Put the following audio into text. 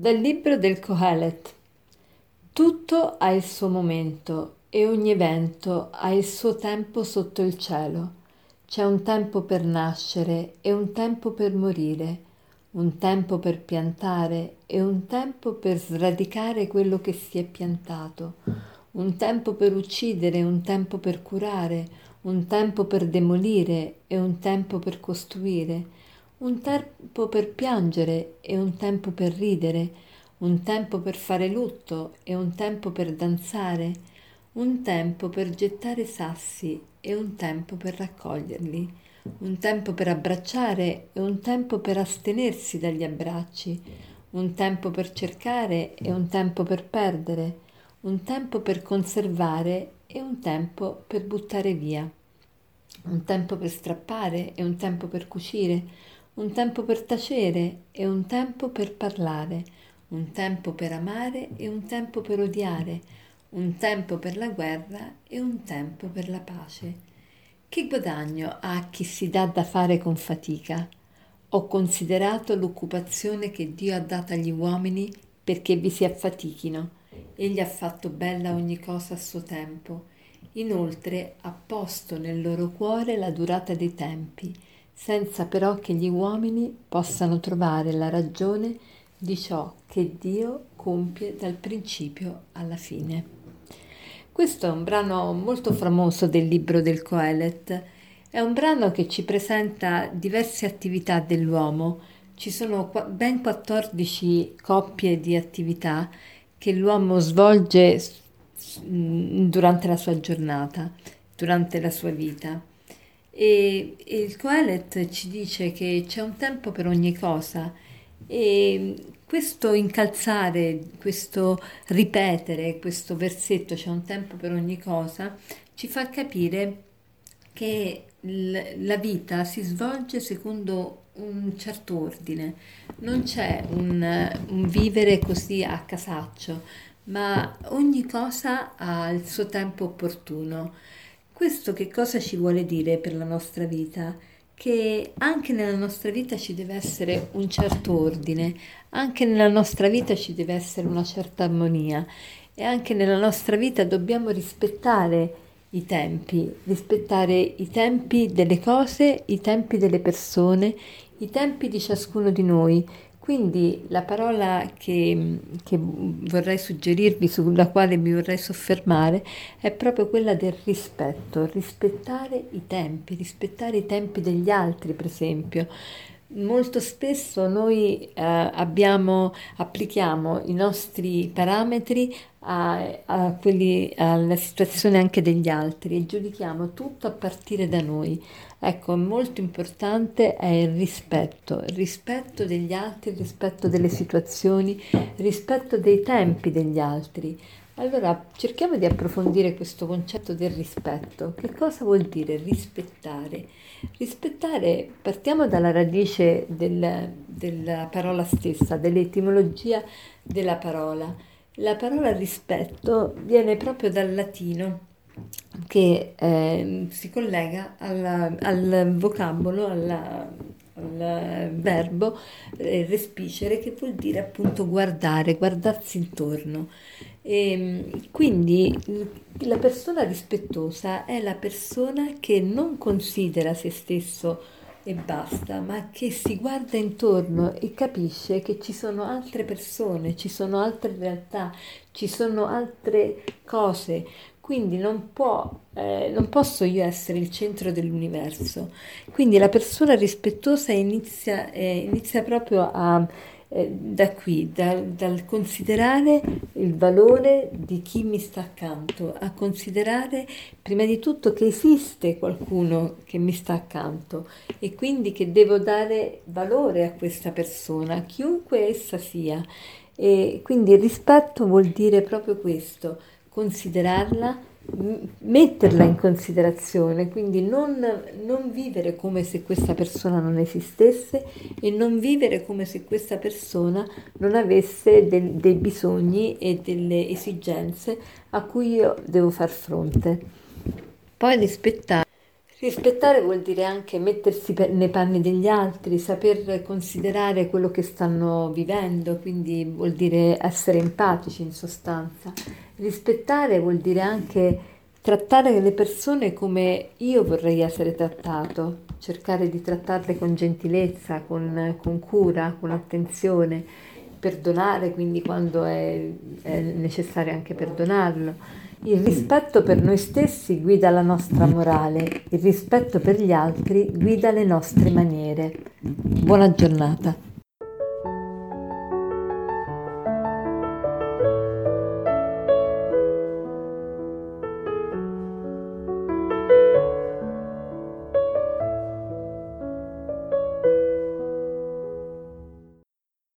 Dal libro del Kohelet. Tutto ha il suo momento e ogni evento ha il suo tempo sotto il cielo. C'è un tempo per nascere e un tempo per morire, un tempo per piantare e un tempo per sradicare quello che si è piantato, un tempo per uccidere un tempo per curare, un tempo per demolire e un tempo per costruire un tempo per piangere e un tempo per ridere, un tempo per fare lutto e un tempo per danzare, un tempo per gettare sassi e un tempo per raccoglierli, un tempo per abbracciare e un tempo per astenersi dagli abbracci, un tempo per cercare e un tempo per perdere, un tempo per conservare e un tempo per buttare via, un tempo per strappare e un tempo per cucire, un tempo per tacere e un tempo per parlare, un tempo per amare e un tempo per odiare, un tempo per la guerra e un tempo per la pace. Che guadagno ha chi si dà da fare con fatica? Ho considerato l'occupazione che Dio ha data agli uomini perché vi si affatichino. Egli ha fatto bella ogni cosa a suo tempo. Inoltre ha posto nel loro cuore la durata dei tempi senza però che gli uomini possano trovare la ragione di ciò che Dio compie dal principio alla fine. Questo è un brano molto famoso del libro del Coelet. È un brano che ci presenta diverse attività dell'uomo. Ci sono ben 14 coppie di attività che l'uomo svolge durante la sua giornata, durante la sua vita. E, il Coelet ci dice che c'è un tempo per ogni cosa e questo incalzare, questo ripetere questo versetto, c'è un tempo per ogni cosa, ci fa capire che la vita si svolge secondo un certo ordine, non c'è un, un, vivere così a casaccio, ma ogni cosa ha il suo tempo opportuno. Questo che cosa ci vuole dire per la nostra vita? Che anche nella nostra vita ci deve essere un certo ordine, anche nella nostra vita ci deve essere una certa armonia e anche nella nostra vita dobbiamo rispettare i tempi, rispettare i tempi delle cose, i tempi delle persone, i tempi di ciascuno di noi, quindi la parola che, che, vorrei suggerirvi, sulla quale mi vorrei soffermare, è proprio quella del rispetto, rispettare i tempi, rispettare i tempi degli altri, per esempio. Molto spesso noi eh, abbiamo, applichiamo i nostri parametri a, a quelli, alla situazione anche degli altri e giudichiamo tutto a partire da noi. Ecco, molto importante è il rispetto, il rispetto degli altri, il rispetto delle situazioni, il rispetto dei tempi degli altri. Allora cerchiamo di approfondire questo concetto del rispetto. Che cosa vuol dire rispettare? Rispettare, partiamo dalla radice del, della parola stessa, dell'etimologia della parola. La parola rispetto viene proprio dal latino che eh, si collega alla, al vocabolo, alla, al verbo eh, respicere che vuol dire appunto guardare, guardarsi intorno. E, ehm, quindi la persona rispettosa è la persona che non considera se stesso e basta, ma che si guarda intorno e capisce che ci sono altre persone, ci sono altre realtà, ci sono altre cose, quindi non, può, eh, non posso io essere il centro dell'universo. Quindi la persona rispettosa inizia, eh, inizia proprio a, eh, da qui, dal, dal considerare il valore di chi mi sta accanto, a considerare prima di tutto che esiste qualcuno che mi sta accanto e quindi che devo dare valore a questa persona, chiunque essa sia. E quindi il rispetto vuol dire proprio questo, considerarla, metterla in considerazione, quindi non, non, vivere come se questa persona non esistesse e non vivere come se questa persona non avesse del, dei bisogni e delle esigenze a cui io devo far fronte. Poi rispettare, Rispettare vuol dire anche mettersi nei panni degli altri, saper considerare quello che stanno vivendo, quindi vuol dire essere empatici in sostanza. Rispettare vuol dire anche trattare le persone come io vorrei essere trattato, cercare di trattarle con gentilezza, con, con cura, con attenzione, perdonare quindi quando è, è necessario anche perdonarlo il rispetto per noi stessi guida la nostra morale, il rispetto per gli altri guida le nostre maniere. Buona giornata.